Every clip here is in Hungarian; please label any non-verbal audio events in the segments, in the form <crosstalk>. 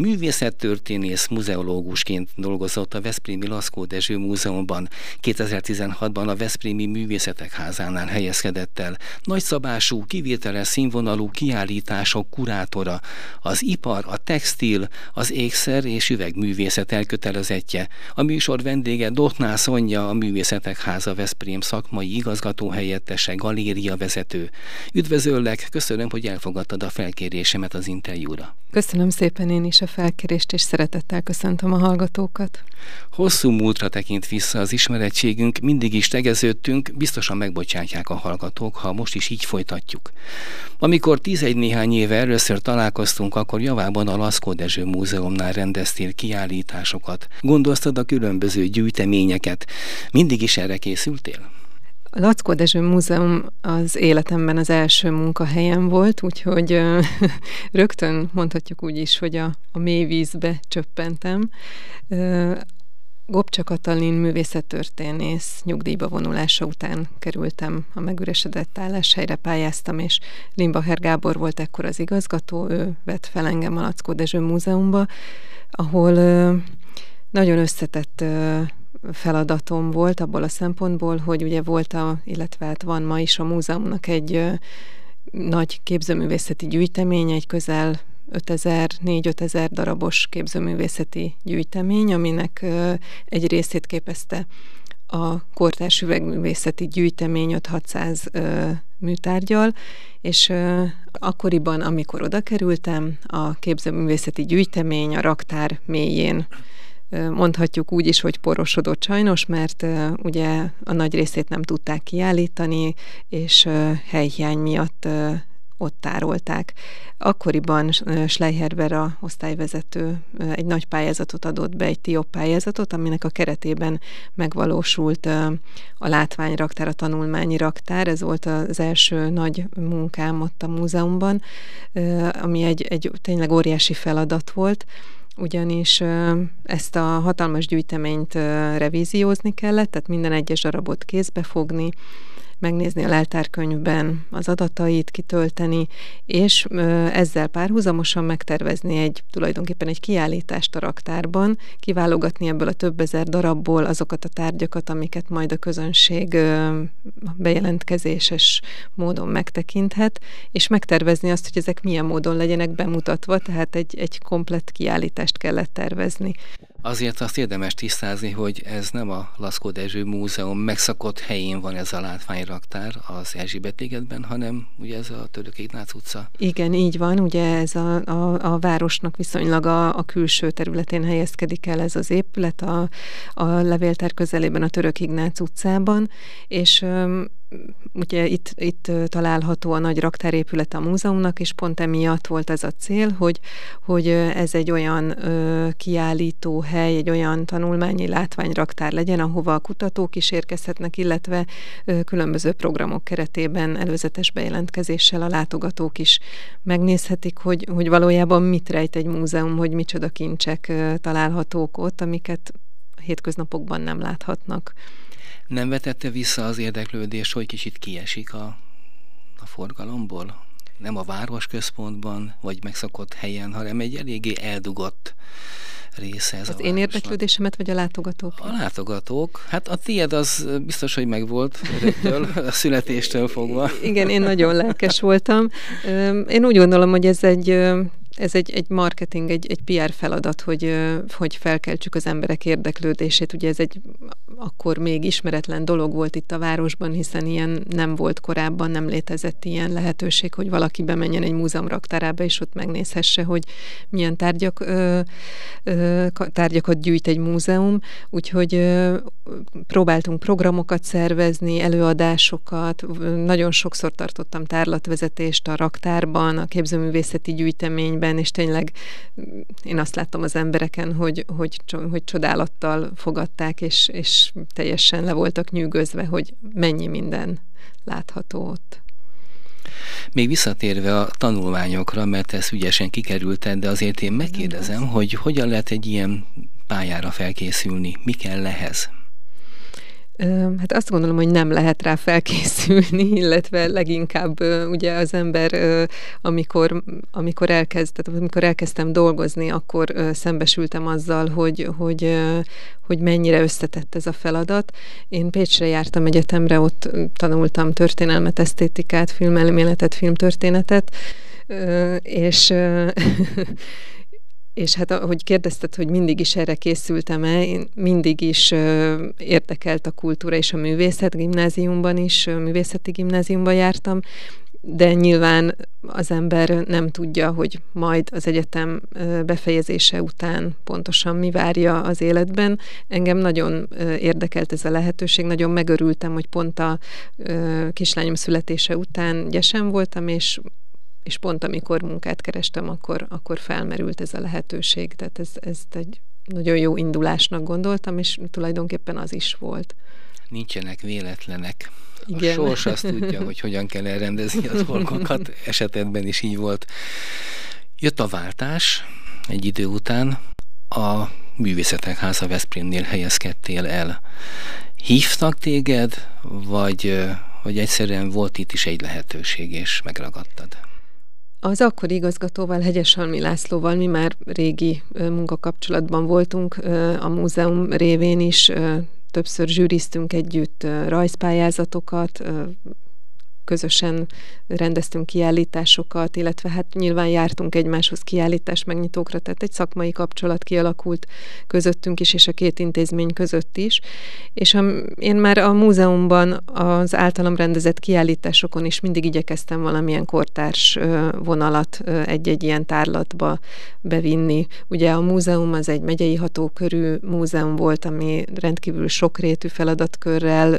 Művészettörténész muzeológusként dolgozott a Veszprémi Laszkó Dezső Múzeumban. 2016-ban a Veszprémi Művészetek Házánál helyezkedett el. Nagyszabású, kivételes színvonalú kiállítások kurátora, az ipar, a textil, az ékszer és üvegművészet elkötelezettje. A műsor vendége Dotná Szonya, a Művészetek Háza Veszprém szakmai igazgató helyettese, galéria vezető. Üdvözöllek, köszönöm, hogy elfogadtad a felkérésemet az interjúra. Köszönöm szépen én is a felkérést, és szeretettel köszöntöm a hallgatókat. Hosszú múltra tekint vissza az ismerettségünk, mindig is tegeződtünk, biztosan megbocsátják a hallgatók, ha most is így folytatjuk. Amikor tizegy néhány éve először találkoztunk, akkor javában a Laszkó Dezső Múzeumnál rendeztél kiállításokat. Gondoztad a különböző gyűjteményeket. Mindig is erre készültél? A Lackó Dezső Múzeum az életemben az első munkahelyem volt, úgyhogy <laughs> rögtön mondhatjuk úgy is, hogy a, a mély vízbe csöppentem. Gopcsa Katalin művészettörténész nyugdíjba vonulása után kerültem a megüresedett álláshelyre, pályáztam, és Limbacher Gábor volt ekkor az igazgató, ő vett fel engem a Lackó Dezső Múzeumba, ahol nagyon összetett feladatom volt abból a szempontból, hogy ugye volt, a, illetve hát van ma is a múzeumnak egy nagy képzőművészeti gyűjtemény, egy közel 5000-4000 darabos képzőművészeti gyűjtemény, aminek egy részét képezte a kortárs üvegművészeti gyűjtemény 5-600 műtárgyal, és akkoriban, amikor oda kerültem, a képzőművészeti gyűjtemény a raktár mélyén mondhatjuk úgy is, hogy porosodott sajnos, mert ugye a nagy részét nem tudták kiállítani, és helyhiány miatt ott tárolták. Akkoriban Schleicherber a osztályvezető egy nagy pályázatot adott be, egy TIOP pályázatot, aminek a keretében megvalósult a látványraktár, a tanulmányi raktár. Ez volt az első nagy munkám ott a múzeumban, ami egy, egy tényleg óriási feladat volt, ugyanis ezt a hatalmas gyűjteményt revíziózni kellett, tehát minden egyes darabot kézbe fogni, megnézni a leltárkönyvben az adatait, kitölteni, és ezzel párhuzamosan megtervezni egy tulajdonképpen egy kiállítást a raktárban, kiválogatni ebből a több ezer darabból azokat a tárgyakat, amiket majd a közönség bejelentkezéses módon megtekinthet, és megtervezni azt, hogy ezek milyen módon legyenek bemutatva, tehát egy, egy komplett kiállítást kellett tervezni. Azért azt érdemes tisztázni, hogy ez nem a Laszkó Dezső Múzeum megszakott helyén van ez a látványraktár az Erzsébet ligetben, hanem ugye ez a Török Ignác utca. Igen, így van, ugye ez a, a, a városnak viszonylag a, a külső területén helyezkedik el ez az épület, a, a levéltár közelében a Török Ignác utcában, és ugye itt, itt található a nagy raktárépület a múzeumnak, és pont emiatt volt ez a cél, hogy, hogy ez egy olyan ö, kiállító hely, egy olyan tanulmányi látványraktár legyen, ahova a kutatók is érkezhetnek, illetve ö, különböző programok keretében előzetes bejelentkezéssel a látogatók is megnézhetik, hogy, hogy valójában mit rejt egy múzeum, hogy micsoda kincsek ö, találhatók ott, amiket hétköznapokban nem láthatnak nem vetette vissza az érdeklődés, hogy kicsit kiesik a, a forgalomból? Nem a városközpontban, vagy megszokott helyen, hanem egy eléggé eldugott része ez Az én érdeklődésemet, vagy a látogatók? A látogatók. Hát a tiéd az biztos, hogy megvolt rögtől, <laughs> a születéstől fogva. Igen, én nagyon lelkes voltam. Én úgy gondolom, hogy ez egy ez egy, egy marketing, egy, egy PR feladat, hogy, hogy felkeltsük az emberek érdeklődését. Ugye ez egy akkor még ismeretlen dolog volt itt a városban, hiszen ilyen nem volt korábban, nem létezett ilyen lehetőség, hogy valaki bemenjen egy múzeum raktárába, és ott megnézhesse, hogy milyen tárgyak, tárgyakat gyűjt egy múzeum. Úgyhogy ö, próbáltunk programokat szervezni, előadásokat, nagyon sokszor tartottam tárlatvezetést a raktárban, a képzőművészeti gyűjteményben, helyben, és tényleg én azt láttam az embereken, hogy, hogy, hogy csodálattal fogadták, és, és teljesen le voltak nyűgözve, hogy mennyi minden látható ott. Még visszatérve a tanulmányokra, mert ez ügyesen kikerülted, de azért én megkérdezem, hogy hogyan lehet egy ilyen pályára felkészülni, mi kell lehez? Hát azt gondolom, hogy nem lehet rá felkészülni, <laughs> illetve leginkább ugye az ember, amikor, amikor, elkezd, tehát amikor elkezdtem dolgozni, akkor szembesültem azzal, hogy, hogy, hogy mennyire összetett ez a feladat. Én Pécsre jártam egyetemre, ott tanultam történelmet, esztétikát, filmelméletet, filmtörténetet, és <laughs> És hát ahogy kérdezted, hogy mindig is erre készültem-e, én mindig is érdekelt a kultúra és a művészet gimnáziumban is, művészeti gimnáziumban jártam, de nyilván az ember nem tudja, hogy majd az egyetem befejezése után pontosan mi várja az életben. Engem nagyon érdekelt ez a lehetőség, nagyon megörültem, hogy pont a kislányom születése után gyesen voltam, és és pont amikor munkát kerestem, akkor, akkor felmerült ez a lehetőség, tehát ez, ez egy nagyon jó indulásnak gondoltam, és tulajdonképpen az is volt. Nincsenek véletlenek. Igen. A sors azt <laughs> tudja, hogy hogyan kell elrendezni a dolgokat. Esetedben is így volt. Jött a váltás egy idő után, a Művészetek Háza Veszprémnél helyezkedtél el. Hívtak téged, vagy, vagy egyszerűen volt itt is egy lehetőség, és megragadtad? Az akkori igazgatóval, Hegyesalmi Lászlóval mi már régi munkakapcsolatban voltunk, a múzeum révén is többször zsűriztünk együtt rajzpályázatokat, közösen rendeztünk kiállításokat, illetve hát nyilván jártunk egymáshoz kiállítás megnyitókra, tehát egy szakmai kapcsolat kialakult közöttünk is, és a két intézmény között is. És a, én már a múzeumban az általam rendezett kiállításokon is mindig igyekeztem valamilyen kortárs vonalat egy-egy ilyen tárlatba bevinni. Ugye a múzeum az egy megyei hatókörű múzeum volt, ami rendkívül sokrétű feladatkörrel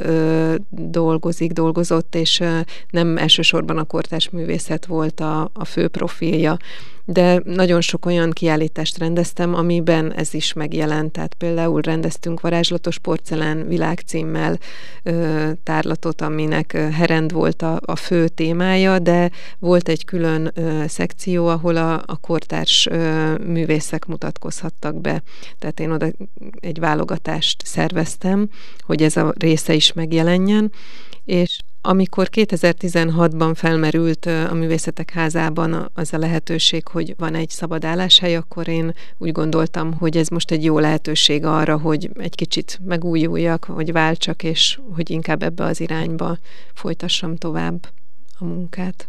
dolgozik, dolgozott, és nem elsősorban a kortás művészet volt a, a fő profilja, de nagyon sok olyan kiállítást rendeztem, amiben ez is megjelent. Tehát például rendeztünk varázslatos porcelán világcímmel ö, tárlatot, aminek herend volt a, a fő témája, de volt egy külön ö, szekció, ahol a, a kortárs ö, művészek mutatkozhattak be. Tehát én oda egy válogatást szerveztem, hogy ez a része is megjelenjen, és amikor 2016-ban felmerült a Művészetek Házában az a lehetőség, hogy van egy szabad álláshely, akkor én úgy gondoltam, hogy ez most egy jó lehetőség arra, hogy egy kicsit megújuljak, hogy váltsak, és hogy inkább ebbe az irányba folytassam tovább a munkát.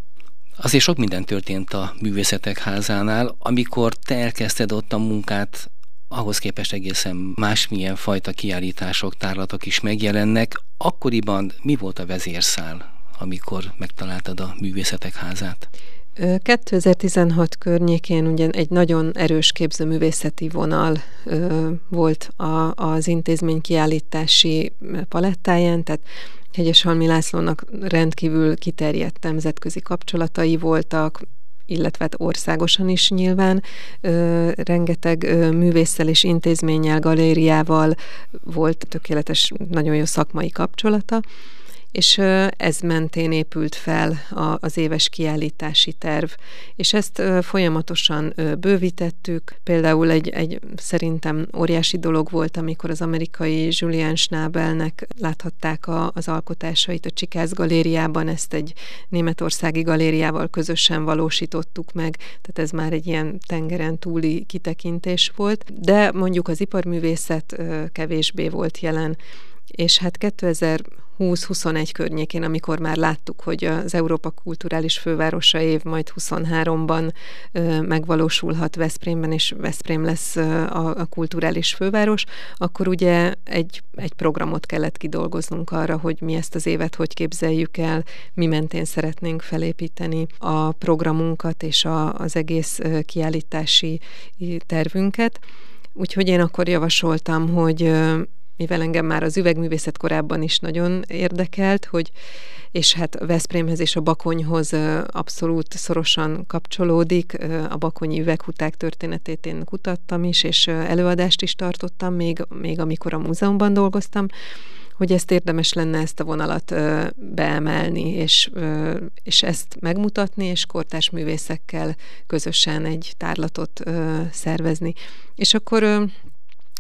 Azért sok minden történt a Művészetek Házánál. Amikor te elkezdted ott a munkát, ahhoz képest egészen másmilyen fajta kiállítások, tárlatok is megjelennek. Akkoriban mi volt a vezérszál, amikor megtaláltad a művészetek házát? 2016 környékén ugye egy nagyon erős képzőművészeti vonal ö, volt a, az intézmény kiállítási palettáján, tehát Hegyeshalmi Lászlónak rendkívül kiterjedt nemzetközi kapcsolatai voltak, illetve hát országosan is nyilván, ö, rengeteg ö, művésszel és intézménnyel, galériával volt tökéletes, nagyon jó szakmai kapcsolata, és ez mentén épült fel az éves kiállítási terv, és ezt folyamatosan bővítettük. Például egy, egy szerintem óriási dolog volt, amikor az amerikai Julian Schnabelnek láthatták a, az alkotásait a Csikász galériában, ezt egy németországi galériával közösen valósítottuk meg, tehát ez már egy ilyen tengeren túli kitekintés volt, de mondjuk az iparművészet kevésbé volt jelen és hát 2020-21 környékén, amikor már láttuk, hogy az Európa Kulturális Fővárosa év majd 23-ban megvalósulhat Veszprémben, és Veszprém lesz a, a kulturális főváros, akkor ugye egy, egy programot kellett kidolgoznunk arra, hogy mi ezt az évet hogy képzeljük el, mi mentén szeretnénk felépíteni a programunkat és a, az egész kiállítási tervünket. Úgyhogy én akkor javasoltam, hogy mivel engem már az üvegművészet korábban is nagyon érdekelt, hogy és hát Veszprémhez és a Bakonyhoz abszolút szorosan kapcsolódik. A bakonyi üveghuták történetét én kutattam is, és előadást is tartottam, még, még amikor a múzeumban dolgoztam, hogy ezt érdemes lenne ezt a vonalat beemelni, és, és ezt megmutatni, és kortás művészekkel közösen egy tárlatot szervezni. És akkor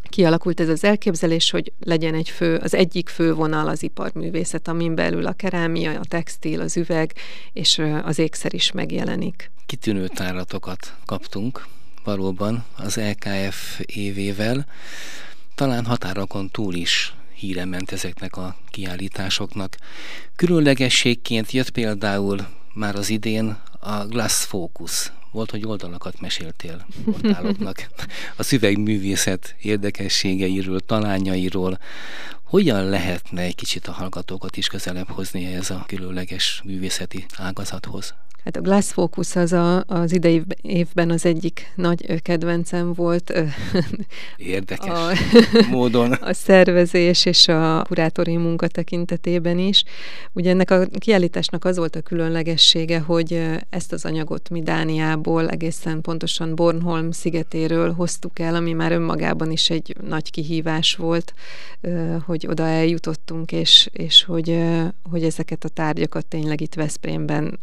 kialakult ez az elképzelés, hogy legyen egy fő, az egyik fő vonal az iparművészet, amin belül a kerámia, a textil, az üveg és az ékszer is megjelenik. Kitűnő tárlatokat kaptunk valóban az LKF évével. Talán határokon túl is híre ment ezeknek a kiállításoknak. Különlegességként jött például már az idén a Glass Focus. Volt, hogy oldalakat meséltél portáloknak a szüvegművészet érdekességeiről, talányairól. Hogyan lehetne egy kicsit a hallgatókat is közelebb hozni ez a különleges művészeti ágazathoz? Hát a Glass Focus az a, az idei évben az egyik nagy kedvencem volt. <laughs> Érdekes a, módon. <laughs> A szervezés és a kurátori munka tekintetében is. Ugye ennek a kiállításnak az volt a különlegessége, hogy ezt az anyagot mi Dániából, egészen pontosan Bornholm szigetéről hoztuk el, ami már önmagában is egy nagy kihívás volt, hogy oda eljutottunk, és, és hogy, hogy ezeket a tárgyakat tényleg itt Veszprémben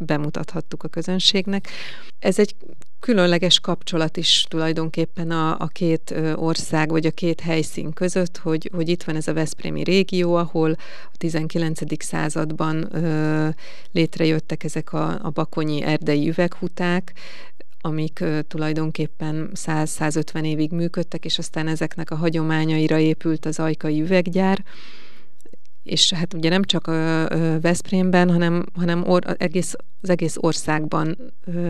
bemutathattuk a közönségnek. Ez egy különleges kapcsolat is tulajdonképpen a, a két ország, vagy a két helyszín között, hogy, hogy itt van ez a Veszprémi régió, ahol a 19. században ö, létrejöttek ezek a, a bakonyi erdei üveghuták, amik ö, tulajdonképpen 100-150 évig működtek, és aztán ezeknek a hagyományaira épült az ajkai üveggyár, és hát ugye nem csak Veszprémben, hanem, hanem or, egész, az egész országban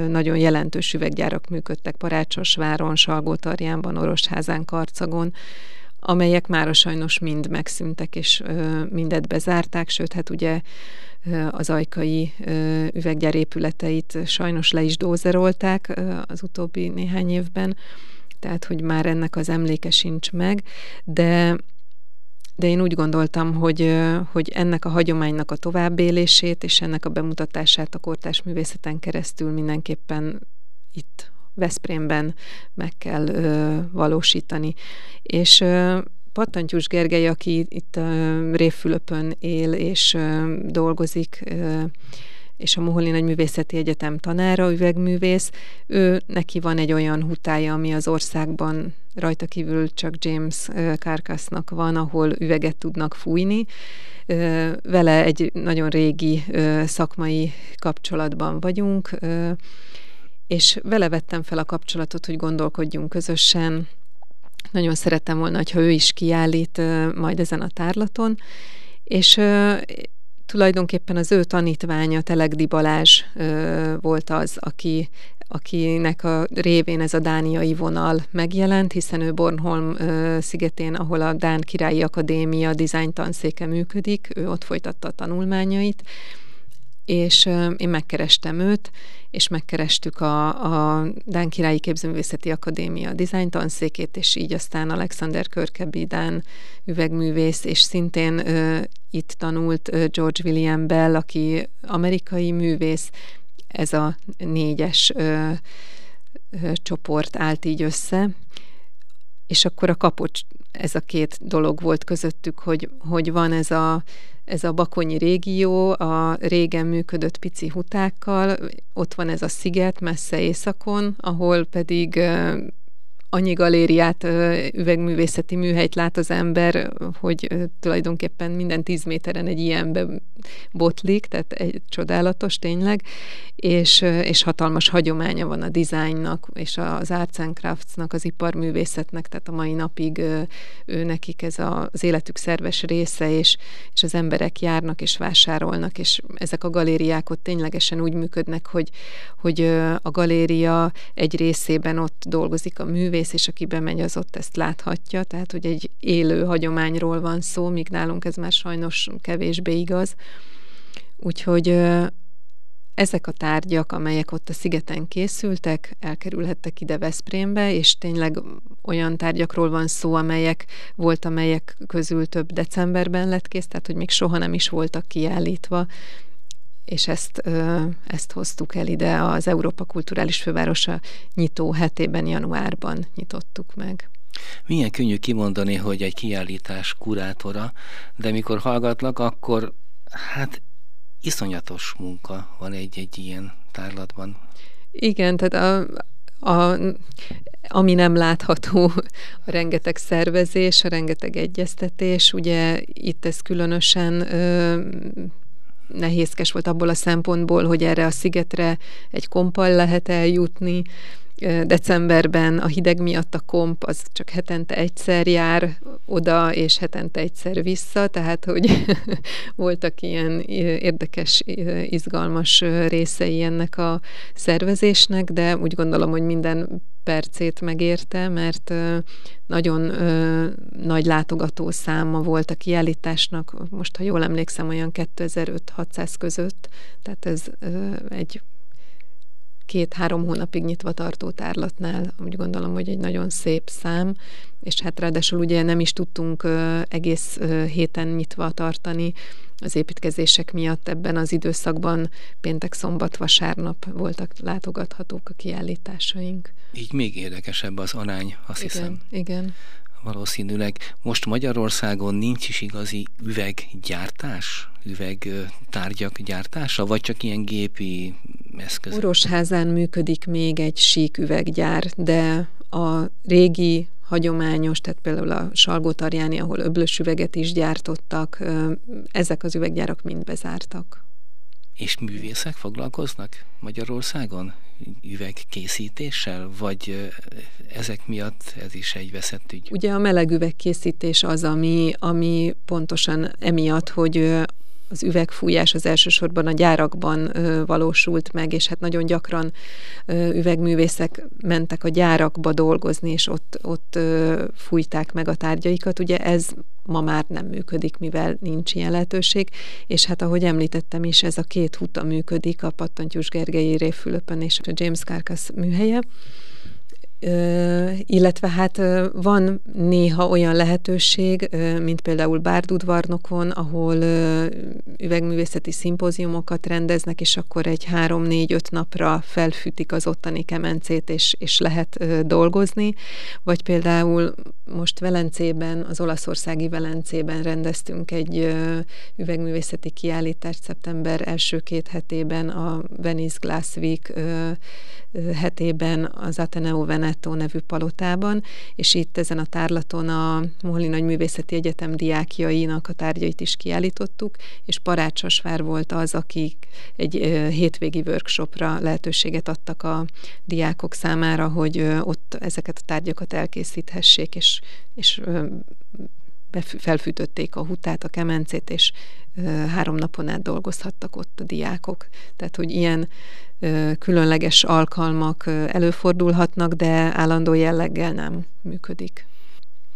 nagyon jelentős üveggyárak működtek Parácsosváron, Salgótarjánban, Orosházán, Karcagon, amelyek már sajnos mind megszűntek, és mindet bezárták, sőt, hát ugye az ajkai üveggyár épületeit sajnos le is dózerolták az utóbbi néhány évben, tehát hogy már ennek az emléke sincs meg, de de én úgy gondoltam, hogy, hogy ennek a hagyománynak a továbbélését és ennek a bemutatását a kortás művészeten keresztül mindenképpen itt Veszprémben meg kell ö, valósítani. És ö, Pattantyús Gergely, aki itt ö, Révfülöpön él és ö, dolgozik, ö, és a Moholi Nagyművészeti Egyetem tanára, üvegművész, ő neki van egy olyan hutája, ami az országban rajta kívül csak James Kárkásznak van, ahol üveget tudnak fújni. Vele egy nagyon régi szakmai kapcsolatban vagyunk, és vele vettem fel a kapcsolatot, hogy gondolkodjunk közösen. Nagyon szerettem volna, ha ő is kiállít majd ezen a tárlaton, és tulajdonképpen az ő tanítványa, Telegdi Balázs volt az, aki akinek a révén ez a dániai vonal megjelent, hiszen ő Bornholm szigetén, ahol a Dán Királyi Akadémia dizájn tanszéke működik, ő ott folytatta a tanulmányait, és én megkerestem őt, és megkerestük a, a Dán Királyi Képzőművészeti Akadémia dizájn tanszékét, és így aztán Alexander Körkebi Dán üvegművész, és szintén ö, itt tanult ö, George William Bell, aki amerikai művész, ez a négyes ö, ö, csoport állt így össze, és akkor a kapocs, ez a két dolog volt közöttük, hogy, hogy van ez a, ez a bakonyi régió, a régen működött pici hutákkal, ott van ez a sziget messze északon, ahol pedig annyi galériát, üvegművészeti műhelyt lát az ember, hogy tulajdonképpen minden tíz méteren egy ilyenbe botlik, tehát egy csodálatos tényleg, és, és hatalmas hagyománya van a dizájnnak, és az arts and craftsnak, az iparművészetnek, tehát a mai napig ő nekik ez a, az életük szerves része, és, és az emberek járnak és vásárolnak, és ezek a galériák ott ténylegesen úgy működnek, hogy, hogy a galéria egy részében ott dolgozik a művész, művész, és aki bemegy, az ott ezt láthatja, tehát hogy egy élő hagyományról van szó, míg nálunk ez már sajnos kevésbé igaz. Úgyhogy ezek a tárgyak, amelyek ott a szigeten készültek, elkerülhettek ide Veszprémbe, és tényleg olyan tárgyakról van szó, amelyek volt, amelyek közül több decemberben lett kész, tehát hogy még soha nem is voltak kiállítva, és ezt, ezt hoztuk el ide az Európa Kulturális Fővárosa nyitó hetében, januárban nyitottuk meg. Milyen könnyű kimondani, hogy egy kiállítás kurátora, de mikor hallgatlak, akkor hát iszonyatos munka van egy-egy ilyen tárlatban. Igen, tehát a, a, ami nem látható, a rengeteg szervezés, a rengeteg egyeztetés, ugye itt ez különösen ö, nehézkes volt abból a szempontból, hogy erre a szigetre egy kompal lehet eljutni, decemberben a hideg miatt a komp az csak hetente egyszer jár oda, és hetente egyszer vissza, tehát hogy <laughs> voltak ilyen érdekes, izgalmas részei ennek a szervezésnek, de úgy gondolom, hogy minden percét megérte, mert nagyon nagy látogató száma volt a kiállításnak, most ha jól emlékszem, olyan 2500-600 között, tehát ez egy két-három hónapig nyitva tartó tárlatnál úgy gondolom, hogy egy nagyon szép szám, és hát ráadásul ugye nem is tudtunk egész héten nyitva tartani az építkezések miatt ebben az időszakban péntek, szombat, vasárnap voltak látogathatók a kiállításaink. Így még érdekesebb az arány, azt igen, hiszem. Igen, valószínűleg. Most Magyarországon nincs is igazi üveggyártás, üvegtárgyak gyártása, vagy csak ilyen gépi eszköz? Orosházán működik még egy sík üveggyár, de a régi hagyományos, tehát például a Salgótarjáni, ahol öblös üveget is gyártottak, ezek az üveggyárak mind bezártak. És művészek foglalkoznak Magyarországon üvegkészítéssel, vagy ezek miatt ez is egy veszett ügy? Ugye a meleg üvegkészítés az, ami, ami pontosan emiatt, hogy az üvegfújás az elsősorban a gyárakban ö, valósult meg, és hát nagyon gyakran ö, üvegművészek mentek a gyárakba dolgozni, és ott, ott ö, fújták meg a tárgyaikat. Ugye ez ma már nem működik, mivel nincs ilyen lehetőség, és hát ahogy említettem is, ez a két huta működik, a Pattantyús Gergely Réfülöpen és a James Carcass műhelye, illetve hát van néha olyan lehetőség, mint például Bárdudvarnokon, ahol üvegművészeti szimpóziumokat rendeznek, és akkor egy három-négy-öt napra felfűtik az ottani kemencét, és, és lehet dolgozni, vagy például most Velencében, az olaszországi Velencében rendeztünk egy üvegművészeti kiállítást szeptember első két hetében a Venice Glass Week hetében az Ateneo Veneto nevű palotában, és itt ezen a tárlaton a Mohli Nagy Művészeti Egyetem diákjainak a tárgyait is kiállítottuk, és Parácsosvár volt az, akik egy hétvégi workshopra lehetőséget adtak a diákok számára, hogy ott ezeket a tárgyakat elkészíthessék, és, és felfűtötték a hutát, a kemencét, és három napon át dolgozhattak ott a diákok. Tehát, hogy ilyen különleges alkalmak előfordulhatnak, de állandó jelleggel nem működik.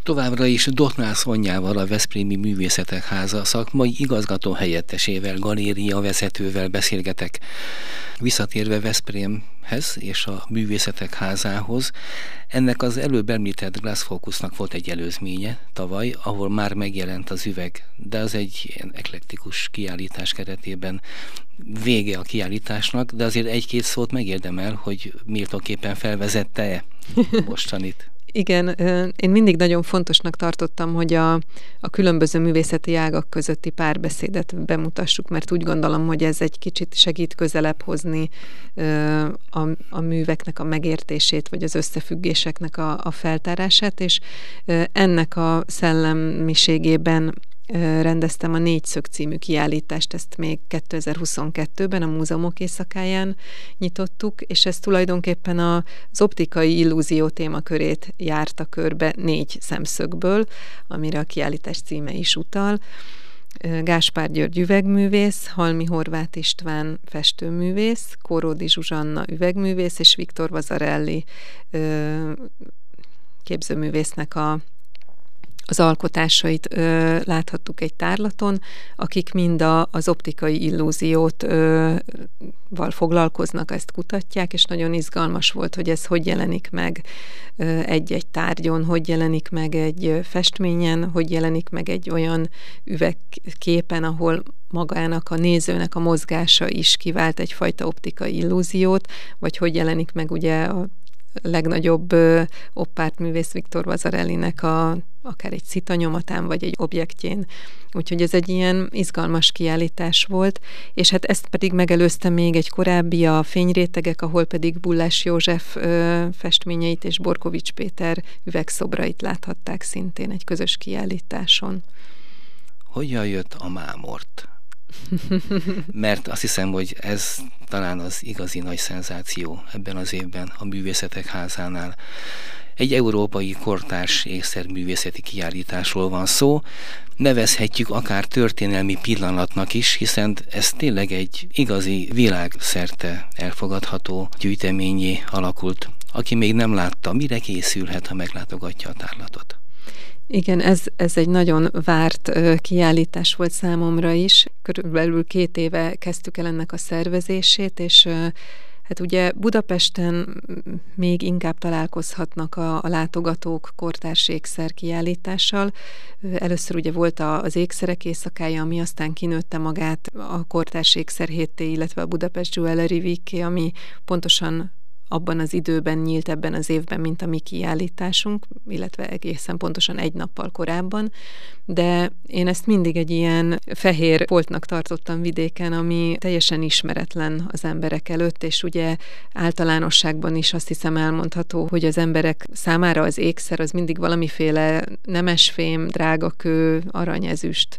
Továbbra is Dotnál Szonyával, a Veszprémi Művészetek Háza szakmai igazgató helyettesével, galéria vezetővel beszélgetek. Visszatérve Veszprémhez és a Művészetek Házához, ennek az előbb említett Glass Focusnak volt egy előzménye tavaly, ahol már megjelent az üveg, de az egy eklektikus kiállítás keretében vége a kiállításnak, de azért egy-két szót megérdemel, hogy méltóképpen felvezette-e mostanit. Igen, én mindig nagyon fontosnak tartottam, hogy a, a különböző művészeti ágak közötti párbeszédet bemutassuk, mert úgy gondolom, hogy ez egy kicsit segít közelebb hozni a, a műveknek a megértését, vagy az összefüggéseknek a, a feltárását, és ennek a szellemiségében rendeztem a Négyszög című kiállítást, ezt még 2022-ben a Múzeumok éjszakáján nyitottuk, és ez tulajdonképpen az optikai illúzió témakörét járta körbe négy szemszögből, amire a kiállítás címe is utal. Gáspár György üvegművész, Halmi Horváth István festőművész, Kóródi Zsuzsanna üvegművész, és Viktor Vazarelli képzőművésznek a az alkotásait ö, láthattuk egy tárlaton, akik mind a, az optikai illúziót ö, val foglalkoznak, ezt kutatják, és nagyon izgalmas volt, hogy ez hogy jelenik meg egy-egy tárgyon, hogy jelenik meg egy festményen, hogy jelenik meg egy olyan üvegképen, ahol magának a nézőnek a mozgása is kivált egyfajta optikai illúziót, vagy hogy jelenik meg ugye a legnagyobb oppárt művész Viktor Vazarellinek a akár egy szitanyomatán, vagy egy objektjén. Úgyhogy ez egy ilyen izgalmas kiállítás volt, és hát ezt pedig megelőzte még egy korábbi a Fényrétegek, ahol pedig Bullás József ö, festményeit és Borkovics Péter üvegszobrait láthatták szintén egy közös kiállításon. Hogyan jött a mámort? <laughs> Mert azt hiszem, hogy ez talán az igazi nagy szenzáció ebben az évben a művészetek házánál. Egy európai kortárs ékszerművészeti kiállításról van szó, nevezhetjük akár történelmi pillanatnak is, hiszen ez tényleg egy igazi világszerte elfogadható gyűjteményé alakult. Aki még nem látta, mire készülhet, ha meglátogatja a tárlatot? Igen, ez, ez egy nagyon várt kiállítás volt számomra is. Körülbelül két éve kezdtük el ennek a szervezését, és Hát ugye Budapesten még inkább találkozhatnak a, a látogatók kortárs ékszer kiállítással. Először ugye volt a, az ékszerek éjszakája, ami aztán kinőtte magát a kortárs ékszer hétté, illetve a Budapest Jewelry week ami pontosan abban az időben nyílt ebben az évben, mint a mi kiállításunk, illetve egészen pontosan egy nappal korábban, de én ezt mindig egy ilyen fehér foltnak tartottam vidéken, ami teljesen ismeretlen az emberek előtt, és ugye általánosságban is azt hiszem elmondható, hogy az emberek számára az ékszer az mindig valamiféle nemesfém, drágakő, aranyezüst,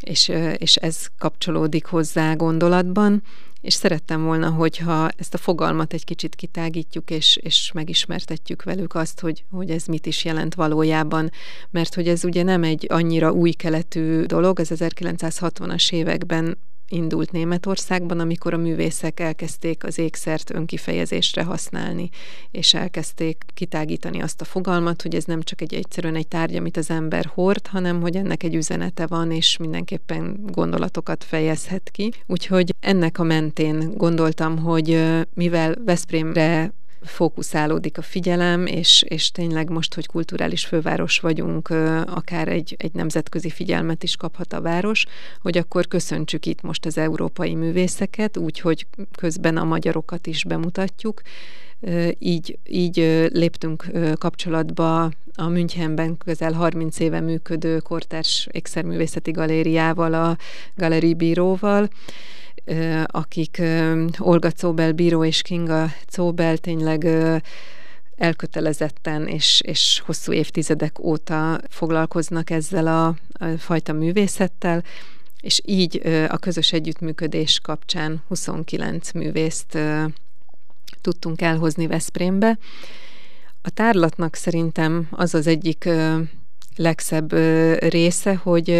és, és ez kapcsolódik hozzá gondolatban, és szerettem volna, hogyha ezt a fogalmat egy kicsit kitágítjuk, és, és megismertetjük velük azt, hogy, hogy ez mit is jelent valójában, mert hogy ez ugye nem egy annyira új keletű dolog, ez 1960-as években indult Németországban, amikor a művészek elkezdték az ékszert önkifejezésre használni, és elkezdték kitágítani azt a fogalmat, hogy ez nem csak egy egyszerűen egy tárgy, amit az ember hord, hanem hogy ennek egy üzenete van, és mindenképpen gondolatokat fejezhet ki. Úgyhogy ennek a mentén gondoltam, hogy mivel Veszprémre fókuszálódik a figyelem, és, és tényleg most, hogy kulturális főváros vagyunk, akár egy, egy nemzetközi figyelmet is kaphat a város, hogy akkor köszöntsük itt most az európai művészeket, úgy, hogy közben a magyarokat is bemutatjuk. Így, így léptünk kapcsolatba a Münchenben közel 30 éve működő kortárs ékszerművészeti galériával, a Galerie Bíróval, akik Olga Czóbel bíró és Kinga Czóbel tényleg elkötelezetten és, és hosszú évtizedek óta foglalkoznak ezzel a, a fajta művészettel, és így a közös együttműködés kapcsán 29 művészt tudtunk elhozni Veszprémbe. A tárlatnak szerintem az az egyik legszebb része, hogy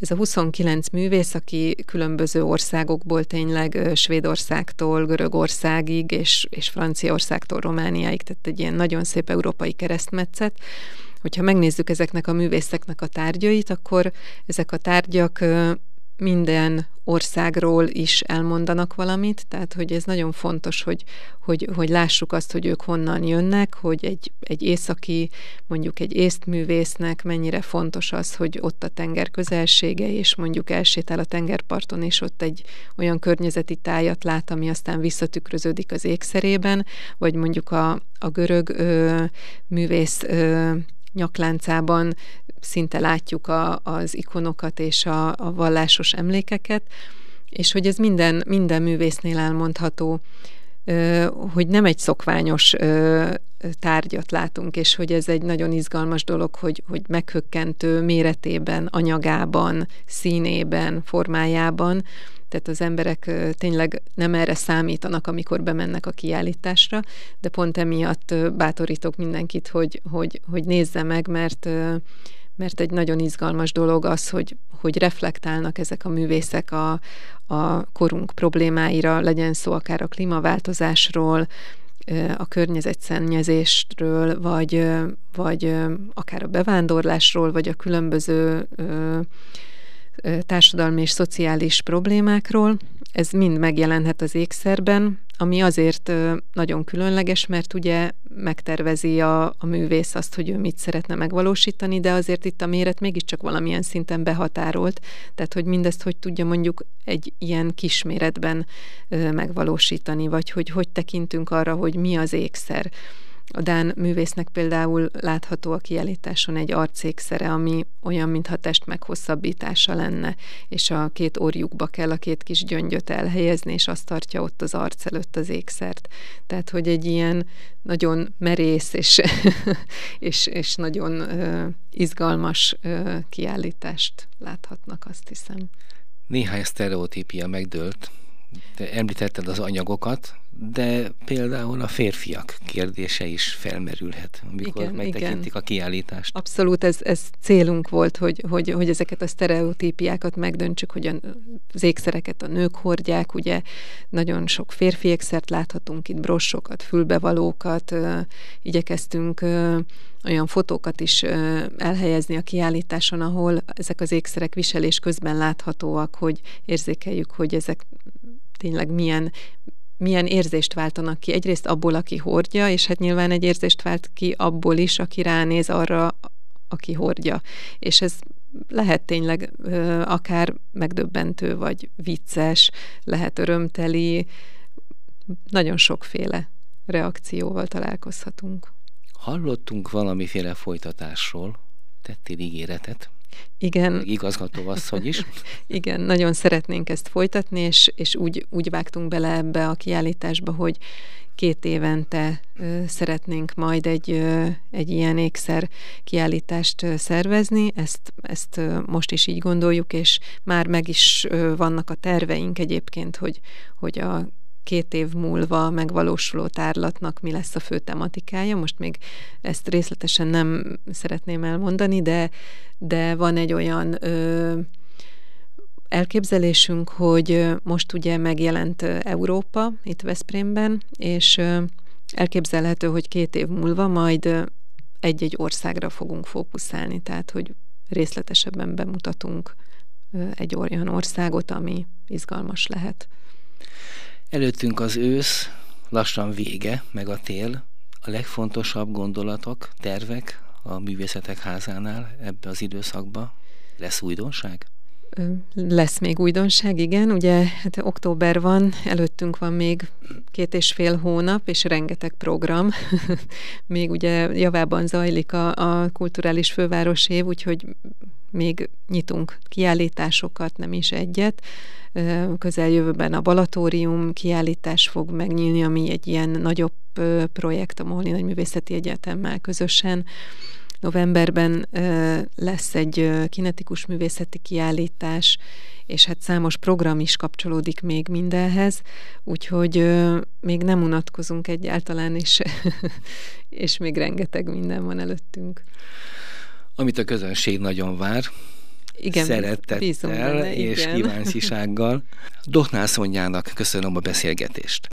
ez a 29 művész, aki különböző országokból tényleg Svédországtól Görögországig és, és Franciaországtól Romániáig, tehát egy ilyen nagyon szép európai keresztmetszet, hogyha megnézzük ezeknek a művészeknek a tárgyait, akkor ezek a tárgyak minden országról is elmondanak valamit, tehát hogy ez nagyon fontos, hogy, hogy, hogy lássuk azt, hogy ők honnan jönnek, hogy egy, egy északi, mondjuk egy észtművésznek mennyire fontos az, hogy ott a tenger közelsége, és mondjuk elsétál a tengerparton, és ott egy olyan környezeti tájat lát, ami aztán visszatükröződik az ékszerében, vagy mondjuk a, a görög ö, művész ö, nyakláncában szinte látjuk a, az ikonokat és a, a vallásos emlékeket, és hogy ez minden, minden művésznél elmondható, hogy nem egy szokványos tárgyat látunk, és hogy ez egy nagyon izgalmas dolog, hogy, hogy meghökkentő méretében, anyagában, színében, formájában, tehát az emberek tényleg nem erre számítanak, amikor bemennek a kiállításra, de pont emiatt bátorítok mindenkit, hogy, hogy, hogy nézze meg, mert mert egy nagyon izgalmas dolog az, hogy, hogy reflektálnak ezek a művészek a, a korunk problémáira, legyen szó akár a klímaváltozásról, a környezetszennyezésről, vagy, vagy akár a bevándorlásról, vagy a különböző társadalmi és szociális problémákról. Ez mind megjelenhet az ékszerben, ami azért nagyon különleges, mert ugye megtervezi a, a művész azt, hogy ő mit szeretne megvalósítani, de azért itt a méret mégiscsak valamilyen szinten behatárolt, tehát hogy mindezt hogy tudja mondjuk egy ilyen kisméretben megvalósítani, vagy hogy hogy tekintünk arra, hogy mi az ékszer A Dán művésznek például látható a kiállításon egy arcékszere, ami olyan, mintha test meghosszabbítása lenne, és a két orjukba kell a két kis gyöngyöt elhelyezni, és azt tartja ott az arc előtt az ékszert. Tehát, hogy egy ilyen nagyon merész és, <laughs> és, és nagyon uh, izgalmas uh, kiállítást láthatnak, azt hiszem. Néhány sztereotípia megdőlt te említetted az anyagokat, de például a férfiak kérdése is felmerülhet, amikor igen, megtekintik igen. a kiállítást. Abszolút, ez, ez célunk volt, hogy, hogy, hogy ezeket a sztereotípiákat megdöntsük, hogy az ékszereket a nők hordják, ugye nagyon sok férfi ékszert láthatunk itt, brossokat, fülbevalókat, igyekeztünk olyan fotókat is elhelyezni a kiállításon, ahol ezek az ékszerek viselés közben láthatóak, hogy érzékeljük, hogy ezek tényleg milyen, milyen érzést váltanak ki. Egyrészt abból, aki hordja, és hát nyilván egy érzést vált ki abból is, aki ránéz arra, aki hordja. És ez lehet tényleg ö, akár megdöbbentő, vagy vicces, lehet örömteli, nagyon sokféle reakcióval találkozhatunk. Hallottunk valamiféle folytatásról, tettél ígéretet. Igen. Igazgató asszony is. <laughs> Igen, nagyon szeretnénk ezt folytatni, és, és úgy, úgy vágtunk bele ebbe a kiállításba, hogy két évente ö, szeretnénk majd egy, ö, egy ilyen ékszer kiállítást ö, szervezni. Ezt, ezt ö, most is így gondoljuk, és már meg is ö, vannak a terveink egyébként, hogy, hogy a két év múlva megvalósuló tárlatnak mi lesz a fő tematikája. Most még ezt részletesen nem szeretném elmondani, de, de van egy olyan ö, elképzelésünk, hogy most ugye megjelent Európa itt Veszprémben, és elképzelhető, hogy két év múlva majd egy-egy országra fogunk fókuszálni, tehát hogy részletesebben bemutatunk egy olyan országot, ami izgalmas lehet. Előttünk az ősz, lassan vége, meg a tél. A legfontosabb gondolatok, tervek a művészetek házánál ebbe az időszakba? Lesz újdonság? Lesz még újdonság, igen. Ugye hát október van, előttünk van még két és fél hónap, és rengeteg program. <laughs> még ugye javában zajlik a, a kulturális főváros év, úgyhogy még nyitunk kiállításokat, nem is egyet. Közeljövőben a Balatórium kiállítás fog megnyílni, ami egy ilyen nagyobb projekt a Molni Nagyművészeti Egyetemmel közösen. Novemberben lesz egy kinetikus művészeti kiállítás, és hát számos program is kapcsolódik még mindenhez, úgyhogy még nem unatkozunk egyáltalán, és, <laughs> és még rengeteg minden van előttünk. Amit a közönség nagyon vár, igen, szeretettel benne, és igen. kíváncsisággal. Dohnál Szonyának köszönöm a beszélgetést.